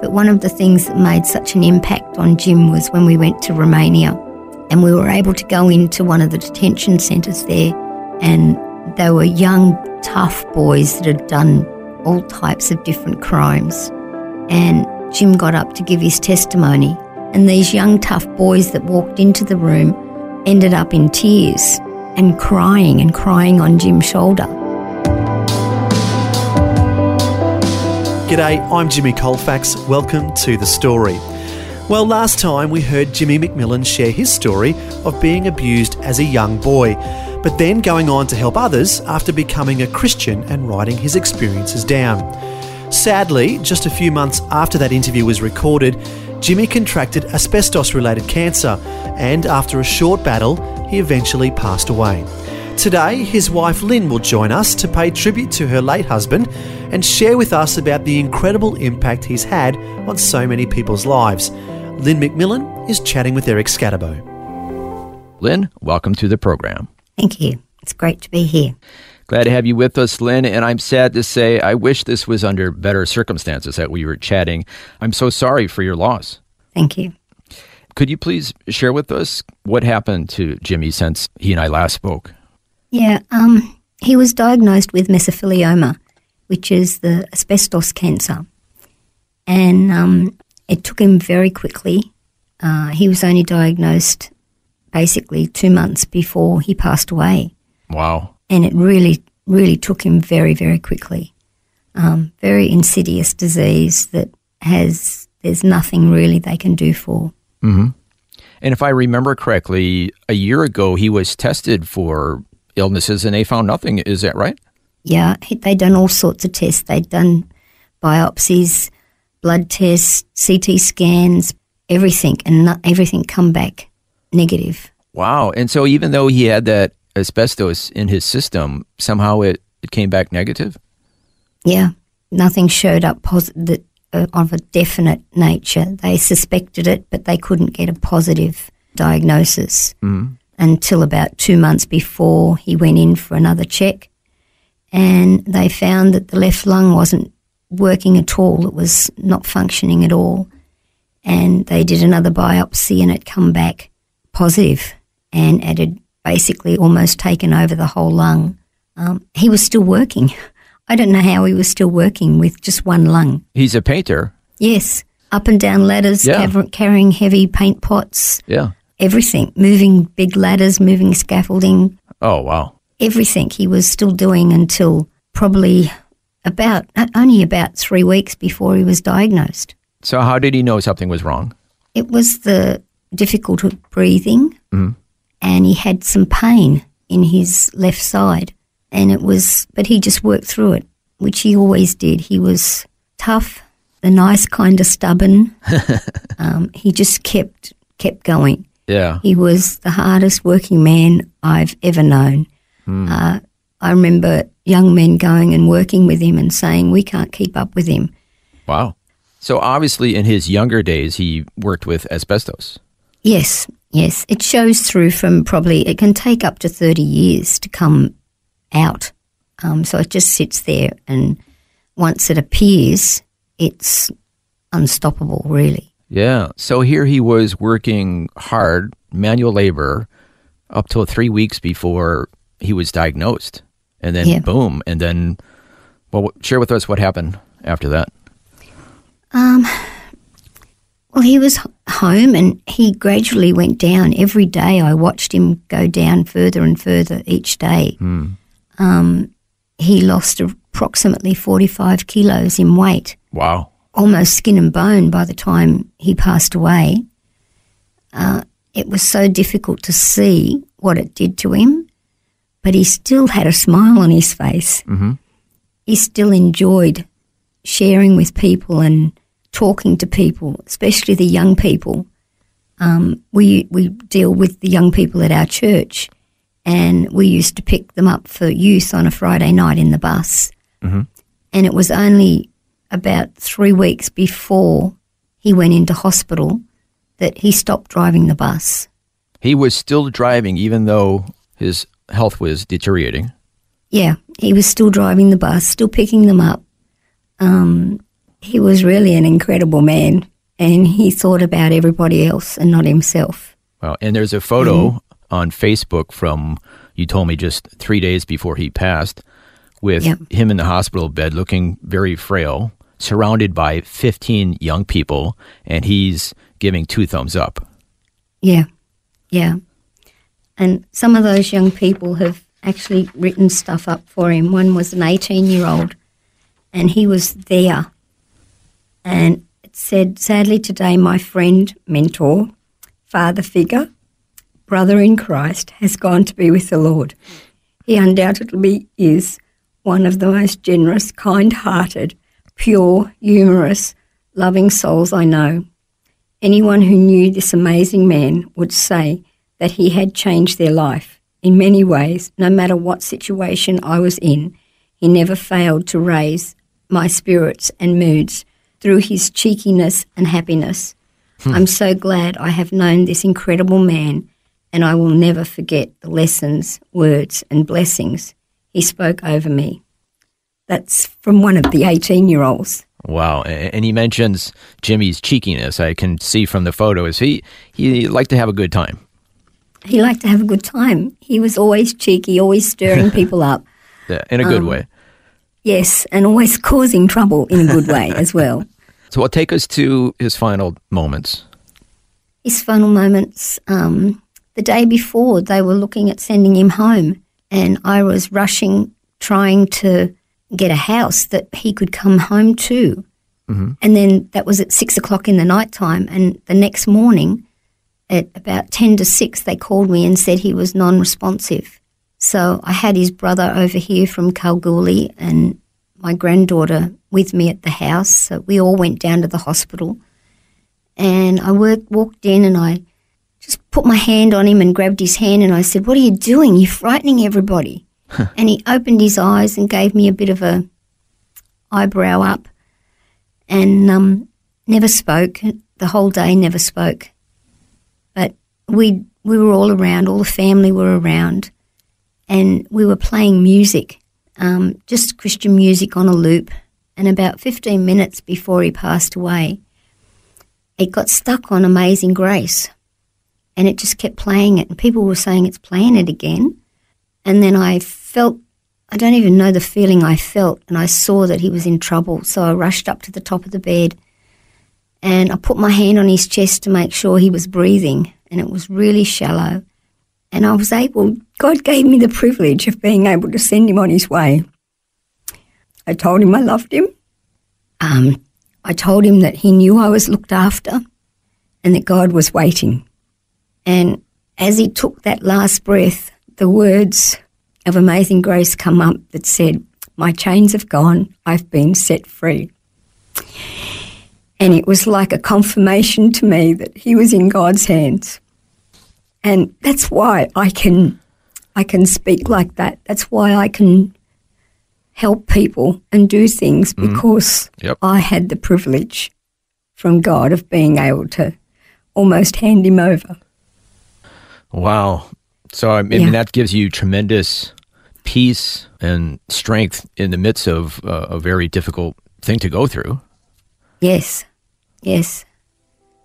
but one of the things that made such an impact on Jim was when we went to Romania and we were able to go into one of the detention centres there and they were young, tough boys that had done all types of different crimes. And Jim got up to give his testimony, and these young, tough boys that walked into the room ended up in tears and crying and crying on Jim's shoulder. G'day, I'm Jimmy Colfax. Welcome to The Story. Well, last time we heard Jimmy McMillan share his story of being abused as a young boy, but then going on to help others after becoming a Christian and writing his experiences down. Sadly, just a few months after that interview was recorded, Jimmy contracted asbestos related cancer, and after a short battle, he eventually passed away. Today, his wife Lynn will join us to pay tribute to her late husband and share with us about the incredible impact he's had on so many people's lives. Lynn McMillan is chatting with Eric Scatterbo. Lynn, welcome to the program. Thank you. It's great to be here. Glad to have you with us, Lynn. And I'm sad to say, I wish this was under better circumstances that we were chatting. I'm so sorry for your loss. Thank you. Could you please share with us what happened to Jimmy since he and I last spoke? Yeah, um, he was diagnosed with mesothelioma, which is the asbestos cancer. And um, it took him very quickly. Uh, he was only diagnosed basically two months before he passed away. Wow. And it really, really took him very, very quickly. Um, very insidious disease that has, there's nothing really they can do for. Mm-hmm. And if I remember correctly, a year ago he was tested for illnesses and they found nothing. Is that right? Yeah, they'd done all sorts of tests. They'd done biopsies, blood tests, CT scans, everything, and not, everything come back negative. Wow. And so even though he had that asbestos in his system, somehow it, it came back negative? Yeah, nothing showed up positive uh, of a definite nature. They suspected it, but they couldn't get a positive diagnosis mm-hmm. Until about two months before he went in for another check. And they found that the left lung wasn't working at all. It was not functioning at all. And they did another biopsy and it come back positive and it had basically almost taken over the whole lung. Um, he was still working. I don't know how he was still working with just one lung. He's a painter. Yes, up and down ladders, Yeah. carrying heavy paint pots, Yeah. Everything, moving big ladders, moving scaffolding, Oh, wow. everything he was still doing until probably about only about three weeks before he was diagnosed. So how did he know something was wrong? It was the difficulty breathing, Mhm. and he had some pain in his left side, and it was, but he just worked through it, which he always did. He was tough, the nice kind of stubborn. um, he just kept kept going. Yeah. He was the hardest working man I've ever known. Uh, I remember young men going and working with him and saying, "We can't keep up with him." Wow. So obviously in his younger days he worked with asbestos. Yes, yes. It shows through from probably, it can take up to 30 years to come out. Um, so it just sits there, and once it appears, it's unstoppable, really. Yeah. So here he was working hard, manual labor, up till three weeks before he was diagnosed. And then Yeah. boom. And then, well, share with us what happened after that. Um, well, he was home and he gradually went down. Every day I watched him go down further and further each day. Um, he lost approximately 45 kilos in weight. Wow. Almost skin and bone by the time he passed away. Uh, it was so difficult to see what it did to him, but he still had a smile on his face. Mm-hmm. He still enjoyed sharing with people and talking to people, especially the young people. Um, we we deal with the young people at our church, and we used to pick them up for youth on a Friday night in the bus. And it was only about three weeks before he went into hospital that he stopped driving the bus. He was still driving even though his health was deteriorating. Yeah, he was still driving the bus, still picking them up. Um, he was really an incredible man, and he thought about everybody else and not himself. Wow. And there's a photo on Facebook from, you told me just three days before he passed, with Yep. him in the hospital bed looking very frail, surrounded by 15 young people, and he's giving two thumbs up. Yeah, yeah. And some of those young people have actually written stuff up for him. One was an 18 year old, and he was there. And it said, Sadly, today, my friend, mentor, father figure, brother in Christ, has gone to be with the Lord. He undoubtedly is one of the most generous, kind hearted, pure, humorous, loving souls I know. Anyone who knew this amazing man would say that he had changed their life. In many ways, no matter what situation I was in, he never failed to raise my spirits and moods through his cheekiness and happiness. Hmm. I'm so glad I have known this incredible man, and I will never forget the lessons, words, and blessings he spoke over me. That's from one of the 18 year olds. Wow. And he mentions Jimmy's cheekiness. I can see from the photos. He, he liked to have a good time. He liked to have a good time. He was always cheeky, always stirring people up. Yeah, in a good way. Yes, and always causing trouble in a good way as well. So, well, take us to his final moments. His final moments, um, the day before, they were looking at sending him home, and I was rushing, trying to get a house that he could come home to. Mm-hmm. And then that was at six o'clock in the night time, and the next morning, at about 10 to 6, they called me and said he was non responsive. So I had his brother over here from Kalgoorlie and my granddaughter with me at the house. So we all went down to the hospital. And I worked, walked in and I put my hand on him and grabbed his hand and I said, What are you doing? You're frightening everybody. and he opened his eyes and gave me a bit of a eyebrow up and um, never spoke. The whole day never spoke. But we we were all around, all the family were around, and we were playing music, um, just Christian music on a loop. And about 15 minutes before he passed away, it got stuck on Amazing Grace. And it just kept playing it. And people were saying it's playing it again. And then I felt, I don't even know the feeling I felt. And I saw that he was in trouble. So I rushed up to the top of the bed and I put my hand on his chest to make sure he was breathing. And it was really shallow. And I was able, God gave me the privilege of being able to send him on his way. I told him I loved him. Um, I told him that he knew I was looked after and that God was waiting. And as he took that last breath, the words of Amazing Grace come up that said, My chains have gone, I've been set free. And it was like a confirmation to me that he was in God's hands. And that's why I can I can speak like that. That's why I can help people and do things mm-hmm. because Yep. I had the privilege from God of being able to almost hand him over. Wow. So, I mean, Yeah. that gives you tremendous peace and strength in the midst of uh, a very difficult thing to go through. Yes, yes.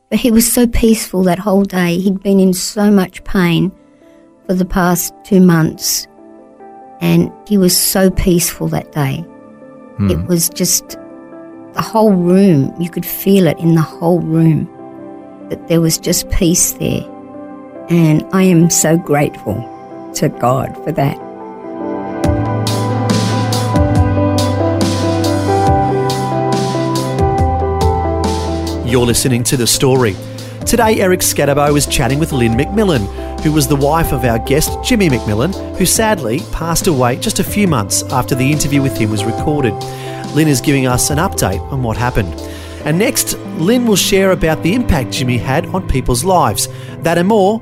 But he was so peaceful that whole day. He'd been in so much pain for the past two months, and he was so peaceful that day. It was just the whole room, you could feel it in the whole room that there was just peace there. And I am so grateful to God for that. You're listening to The Story. Today, Eric Scatterbo is chatting with Lynn McMillan, who was the wife of our guest Jimmy McMillan, who sadly passed away just a few months after the interview with him was recorded. Lynn is giving us an update on what happened. And next, Lynn will share about the impact Jimmy had on people's lives. That and more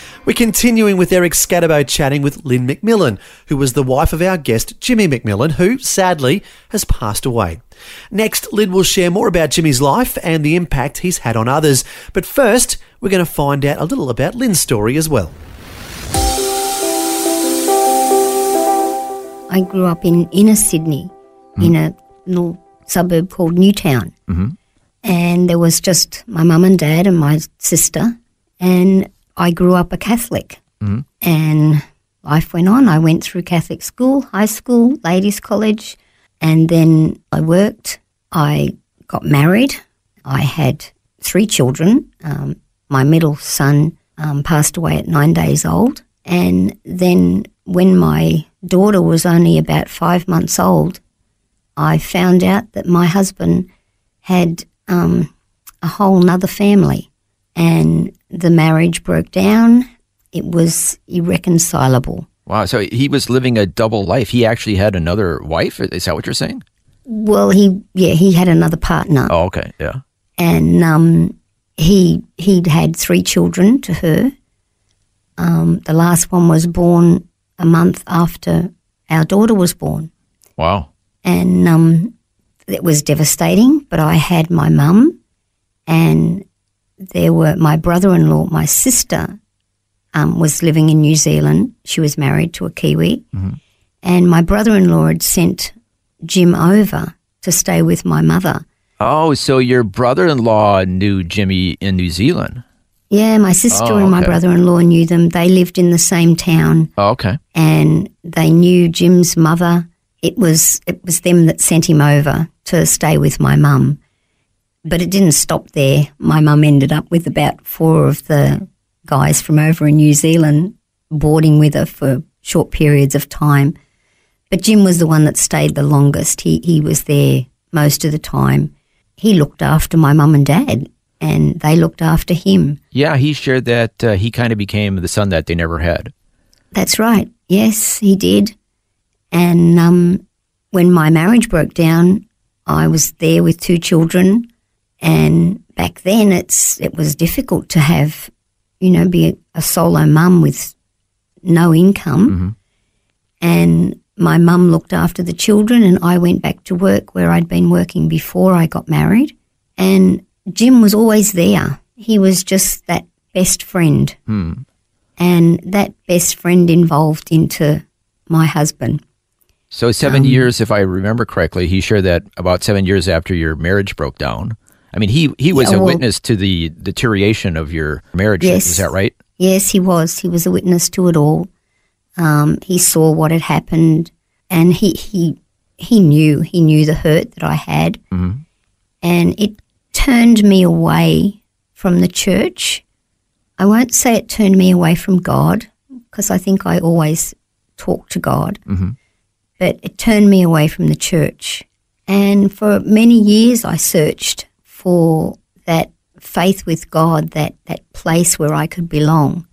We're continuing with Eric Scatterbo chatting with Lynn McMillan, who was the wife of our guest Jimmy McMillan, who, sadly, has passed away. Next, Lynn will share more about Jimmy's life and the impact he's had on others. But first, we're going to find out a little about Lynn's story as well. I grew up in inner Sydney, hmm. in a little suburb called Newtown. Mm-hmm. And there was just my mum and dad and my sister. And I grew up a Catholic. And life went on. I went through Catholic school, high school, ladies' college. And then I worked. I got married. I had three children. Um, my middle son um, passed away at nine days old. And then when my daughter was only about five months old, I found out that my husband had um, a whole nother family. And the marriage broke down. It was irreconcilable. Wow. So he was living a double life. He actually had another wife. Is that what you're saying? Well, he yeah he had another partner, Oh, okay. Yeah. and um, he he'd had three children to her. Um, the last one was born a month after our daughter was born, Wow. and um, it was devastating. But I had my mum, and there were my brother-in-law, my sister, um, was living in New Zealand. She was married to a Kiwi, and my brother-in-law had sent Jim over to stay with my mother. Oh, so your brother-in-law knew Jimmy in New Zealand. Yeah, my sister Oh, and my brother-in-law knew them. They lived in the same town, Oh, okay. and they knew Jim's mother. It was it was them that sent him over to stay with my mum. But it didn't stop there. My mum ended up with about four of the guys from over in New Zealand boarding with her for short periods of time. But Jim was the one that stayed the longest. He he was there most of the time. He looked after my mum and dad, and they looked after him. Yeah, he shared that uh, he kind of became the son that they never had. That's right. Yes, he did. And um, when my marriage broke down, I was there with two children. And back then, it's it was difficult to have, you know, be a, a solo mum with no income. Mm-hmm. And my mum looked after the children, and I went back to work where I'd been working before I got married. And Jim was always there. He was just that best friend hmm. and that best friend involved into my husband. So seven um, years, if I remember correctly, he shared that about seven years after your marriage broke down. I mean, he he was Yeah, a witness to the deterioration of your marriage. Yes. Is that right? Yes, he was. He was a witness to it all. Um, he saw what had happened, and he he he knew he knew the hurt that I had, and it turned me away from the church. I won't say it turned me away from God because I think I always talk to God, but it turned me away from the church. And for many years, I searched for that faith with God, that, that place where I could belong.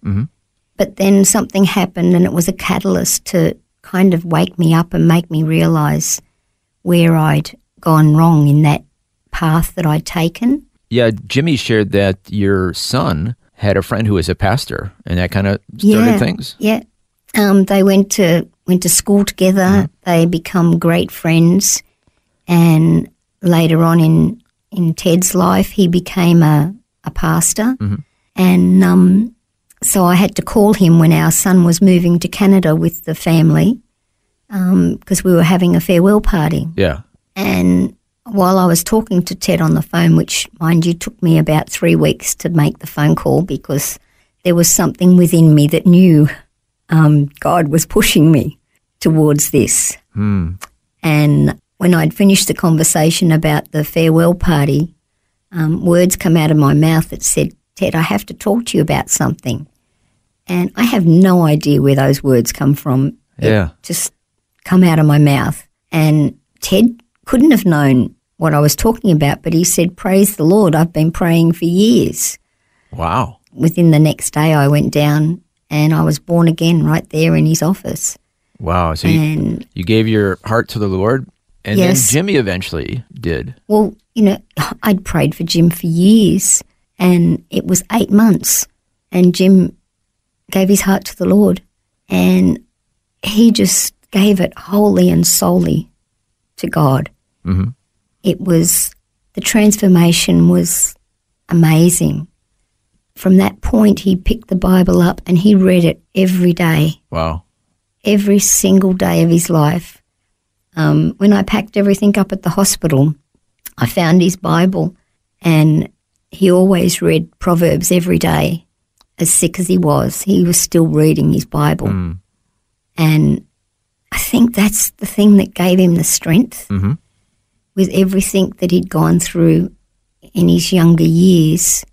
But then something happened, and it was a catalyst to kind of wake me up and make me realize where I'd gone wrong in that path that I'd taken. Yeah, Jimmy shared that your son had a friend who was a pastor, and that kind of started yeah, things. Yeah. Um, they went to went to school together. They become great friends, and later on in in Ted's life, he became a a pastor, and um, so I had to call him when our son was moving to Canada with the family because we were having a farewell party. Yeah. And while I was talking to Ted on the phone, which, mind you, took me about three weeks to make the phone call because there was something within me that knew um, God was pushing me towards this. And when I'd finished the conversation about the farewell party, um, words come out of my mouth that said, Ted, I have to talk to you about something. And I have no idea where those words come from. It Yeah. just come out of my mouth. And Ted couldn't have known what I was talking about, but he said, Praise the Lord, I've been praying for years. Wow. Within the next day, I went down and I was born again right there in his office. Wow. So you, And you gave your heart to the Lord, and Yes. then Jimmy eventually did. Well, you know, I'd prayed for Jim for years, and it was eight months, and Jim gave his heart to the Lord, and he just gave it wholly and solely to God. Mhm. It was the transformation was amazing. From that point, he picked the Bible up and he read it every day Wow. every single day of his life. Um, when I packed everything up at the hospital, I found his Bible and he always read Proverbs every day. As sick as he was, he was still reading his Bible. And I think that's the thing that gave him the strength Mhm. with everything that he'd gone through in his younger years.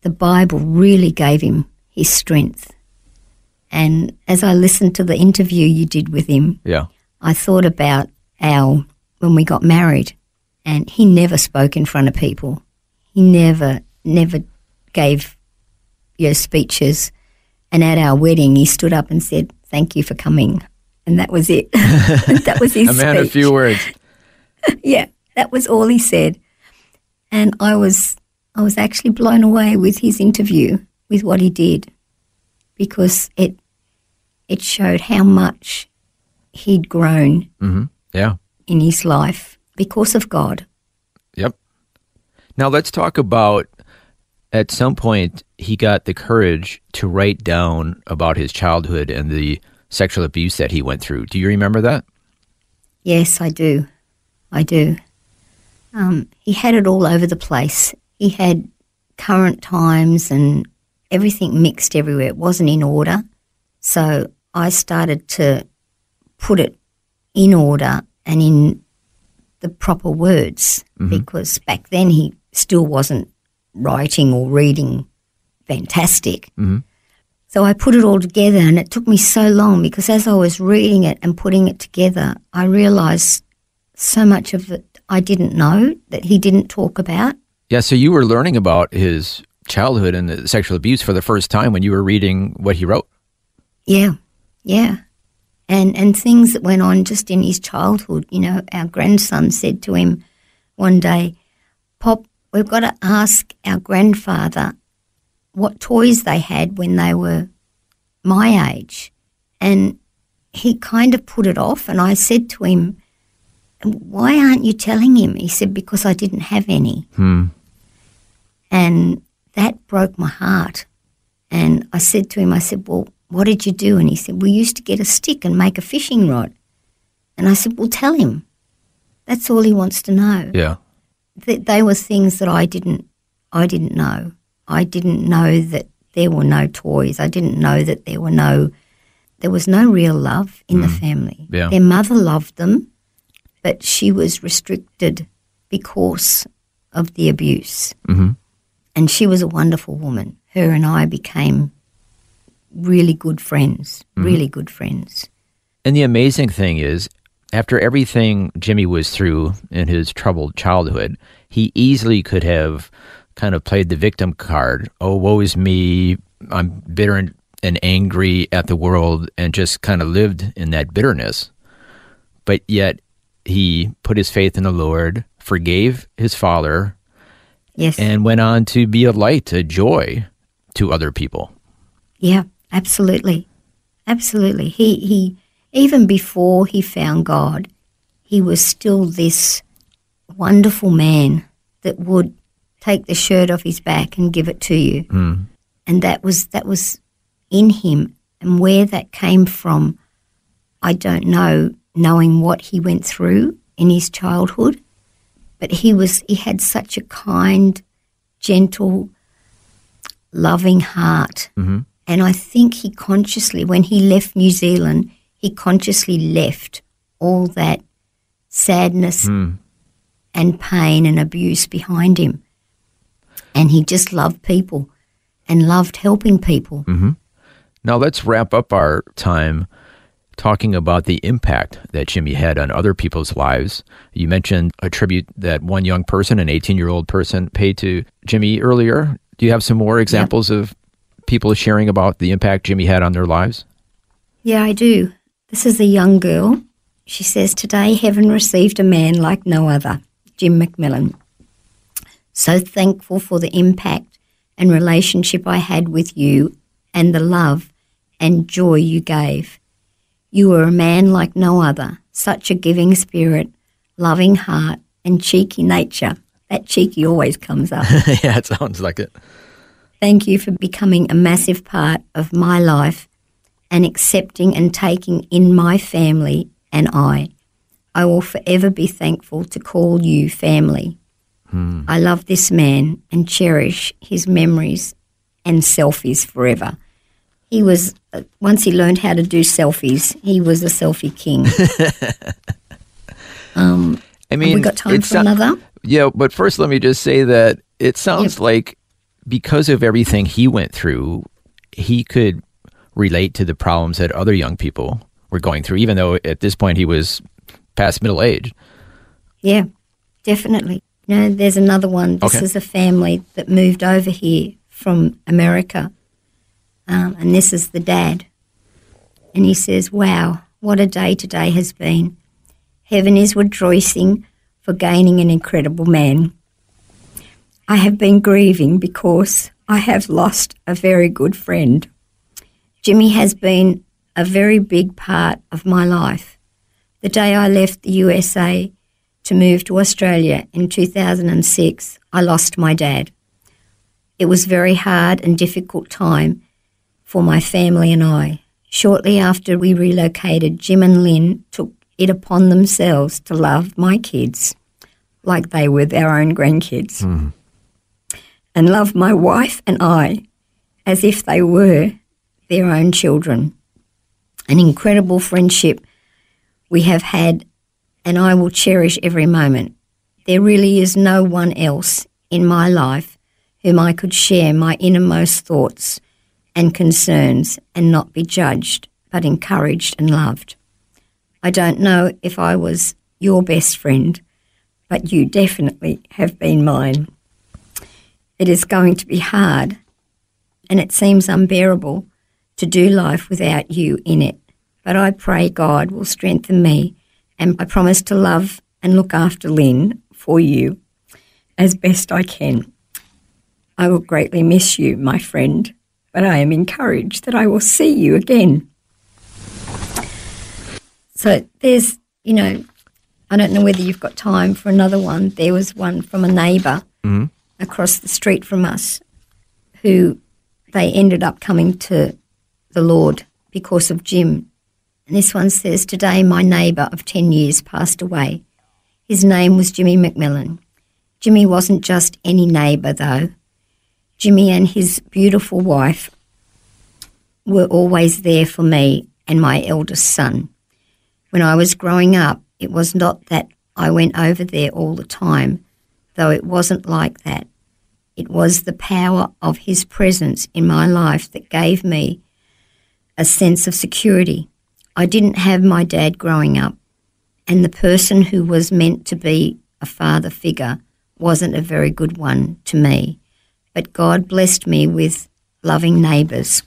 The Bible really gave him his strength. And as I listened to the interview you did with him, Yeah. I thought about Al when we got married, and he never spoke in front of people. He never, never gave your speeches. And at our wedding, he stood up and said, "Thank you for coming," and that was it. that was his A man of few words. Yeah, that was all he said. And I was I was actually blown away with his interview, with what he did, because it it showed how much he'd grown hmm Yeah. in his life because of God. Yep. Now let's talk about at some point he got the courage to write down about his childhood and the sexual abuse that he went through. Do you remember that? Yes, I do. I do. Um, he had it all over the place. He had current times and everything mixed everywhere. It wasn't in order. So I started to put it in order and in the proper words mm-hmm. because back then he still wasn't writing or reading fantastic. Mm-hmm. So I put it all together, and it took me so long because as I was reading it and putting it together, I realized so much of it I didn't know that he didn't talk about. Yeah, so you were learning about his childhood and the sexual abuse for the first time when you were reading what he wrote. Yeah, yeah. And, and things that went on just in his childhood. You know, our grandson said to him one day, Pop, we've got to ask our grandfather what toys they had when they were my age. And he kind of put it off. And I said to him, Why aren't you telling him? He said, Because I didn't have any. Hmm. And that broke my heart. And I said to him, I said, Well, what did you do? And he said, We used to get a stick and make a fishing rod. And I said, Well, tell him. That's all he wants to know. Yeah. Th- they were things that I didn't, I didn't know. I didn't know that there were no toys. I didn't know that there were no, there was no real love in the family. Yeah. Their mother loved them, but she was restricted because of the abuse. Mhm. And she was a wonderful woman. Her and I became really good friends, mm-hmm. really good friends. And the amazing thing is, after everything Jimmy was through in his troubled childhood, he easily could have kind of played the victim card. Oh, woe is me. I'm bitter and, and angry at the world and just kind of lived in that bitterness. But yet he put his faith in the Lord, forgave his father, Yes. and went on to be a light, a joy to other people. Yeah, absolutely. Absolutely. He he even before he found God, he was still this wonderful man that would take the shirt off his back and give it to you. Hmm. And that was that was in him and where that came from I don't know knowing what he went through in his childhood, but he was he had such a kind, gentle, loving heart. Mm-hmm. And I think he consciously, when he left New Zealand, he consciously left all that sadness hmm. and pain and abuse behind him. And he just loved people and loved helping people. Mm-hmm. Now let's wrap up our time talking about the impact that Jimmy had on other people's lives. You mentioned a tribute that one young person, an 18 year old person, paid to Jimmy earlier. Do you have some more examples of people sharing about the impact Jimmy had on their lives? Yeah, I do. This is a young girl. She says, Today heaven received a man like no other, Jim McMillan. So thankful for the impact and relationship I had with you and the love and joy you gave. You were a man like no other, such a giving spirit, loving heart, and cheeky nature. That cheeky always comes up. yeah, it sounds like it. Thank you for becoming a massive part of my life and accepting and taking in my family and I. I will forever be thankful to call you family. Hmm. I love this man and cherish his memories and selfies forever. He was, uh, once he learned how to do selfies, he was a selfie king. um, I mean, we got time for another? Yeah, but first, let me just say that it sounds like because of everything he went through, he could relate to the problems that other young people were going through, even though at this point he was past middle age. Yeah, definitely. No, there's another one. This Okay. is a family that moved over here from America, um, and this is the dad. And he says, Wow, what a day today has been. Heaven is rejoicing for gaining an incredible man. I have been grieving because I have lost a very good friend. Jimmy has been a very big part of my life. The day I left the USA to move to Australia in 2006, I lost my dad. It was very hard and difficult time for my family and I. Shortly after we relocated, Jim and Lynn took it upon themselves to love my kids like they were their own grandkids hmm. And love my wife and I as if they were their own children. An incredible friendship we have had, and I will cherish every moment. There really is no one else in my life whom I could share my innermost thoughts and concerns and not be judged, but encouraged and loved. I don't know if I was your best friend, but you definitely have been mine. It is going to be hard, and it seems unbearable to do life without you in it. But I pray God will strengthen me, and I promise to love and look after Lynn for you as best I can. I will greatly miss you, my friend, but I am encouraged that I will see you again. So there's, you know, I don't know whether you've got time for another one. There was one from a neighbour mm-hmm. Across the street from us who they ended up coming to the Lord because of Jim. And this one says, Today my neighbour of 10 years passed away. His name was Jimmy McMillan. Jimmy wasn't just any neighbour, though. Jimmy and his beautiful wife were always there for me and my eldest son. When I was growing up, it was not that I went over there all the time, though it wasn't like that. It was the power of his presence in my life that gave me a sense of security. I didn't have my dad growing up, and the person who was meant to be a father figure wasn't a very good one to me. But God blessed me with loving neighbours.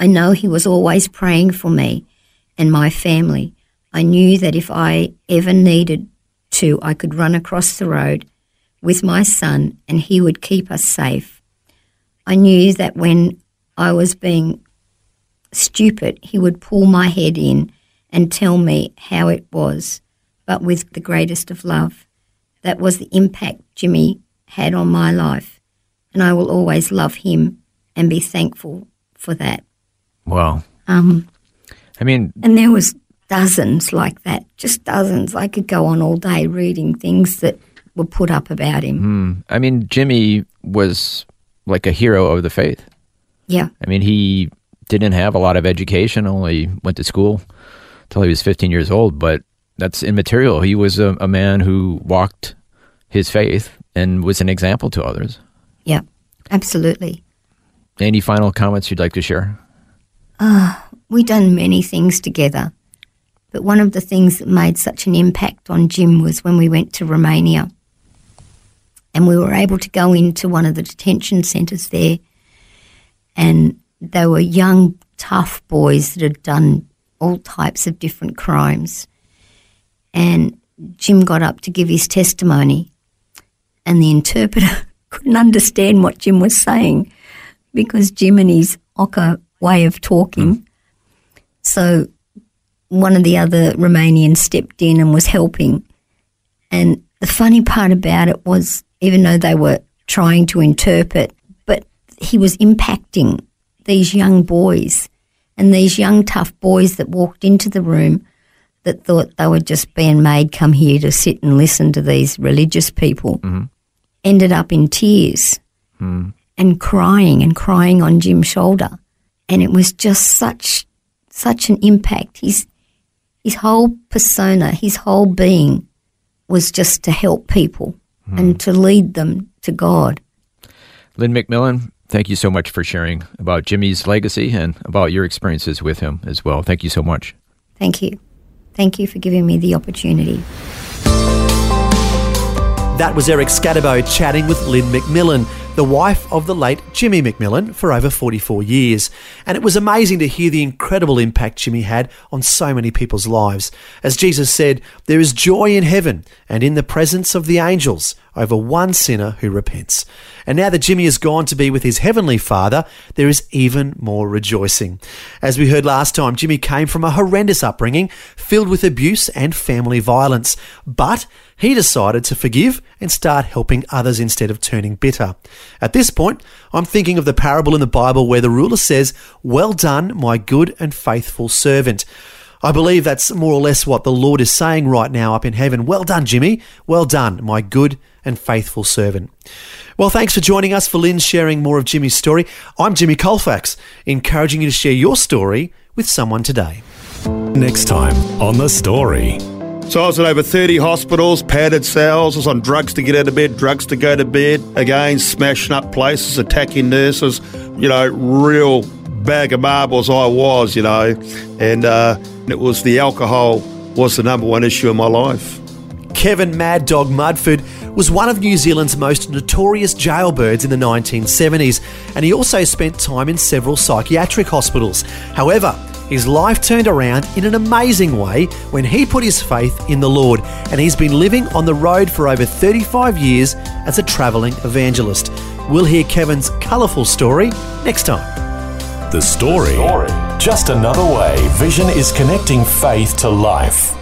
I know He was always praying for me and my family. I knew that if I ever needed to, I could run across the road with my son and he would keep us safe. I knew that when I was being stupid, he would pull my head in and tell me how it was, but with the greatest of love. That was the impact Jimmy had on my life, and I will always love him and be thankful for that. Wow. Um, I mean, and there was dozens like that, just dozens. I could go on all day reading things that were put up about him. Hmm. I mean, Jimmy was like a hero of the faith. Yeah, I mean, he didn't have a lot of education, only went to school till he was 15 years old, but that's immaterial. He was a, a man who walked his faith and was an example to others. yeah, absolutely. Any final comments you'd like to share? Ah, we've done many things together, but one of the things that made such an impact on Jim was when we went to Romania. And we were able to go into one of the detention centres there, and they were young, tough boys that had done all types of different crimes. And Jim got up to give his testimony, and the interpreter couldn't understand what Jim was saying because Jim and his Ocker way of talking. So one of the other Romanians stepped in and was helping. And the funny part about it was, even though they were trying to interpret, but he was impacting these young boys and these young, tough boys that walked into the room that thought they were just being made come here to sit and listen to these religious people mm-hmm. ended up in tears mm. and crying and crying on Jim's shoulder. And it was just such such an impact. His his whole persona, his whole being was just to help people hmm. and to lead them to God. Lynn McMillan, thank you so much for sharing about Jimmy's legacy and about your experiences with him as well. Thank you so much. Thank you. Thank you for giving me the opportunity. That was Eric Scatterbo chatting with Lynn McMillan, the wife of the late Jimmy McMillan for over 44 years. And it was amazing to hear the incredible impact Jimmy had on so many people's lives. As Jesus said, there is joy in heaven and in the presence of the angels over one sinner who repents. And now that Jimmy has gone to be with his heavenly father, there is even more rejoicing. As we heard last time, Jimmy came from a horrendous upbringing filled with abuse and family violence. But he decided to forgive and start helping others instead of turning bitter. At this point, I'm thinking of the parable in the Bible where the ruler says, Well done, my good and faithful servant. I believe that's more or less what the Lord is saying right now up in heaven. Well done, Jimmy. Well done, my good and faithful servant. Well, thanks for joining us for Lynn sharing more of Jimmy's story. I'm Jimmy Colfax, encouraging you to share your story with someone today. Next time on The Story. So I was in over 30 hospitals, padded cells, I was on drugs to get out of bed, drugs to go to bed, again, smashing up places, attacking nurses, you know, real bag of marbles I was, you know, and uh, it was the alcohol was the number one issue in my life. Kevin Mad Dog Mudford was one of New Zealand's most notorious jailbirds in the 1970s, and he also spent time in several psychiatric hospitals. However, his life turned around in an amazing way when he put his faith in the Lord, and he's been living on the road for over 35 years as a travelling evangelist. We'll hear Kevin's colourful story next time. The Story. Just another way Vision is connecting faith to life.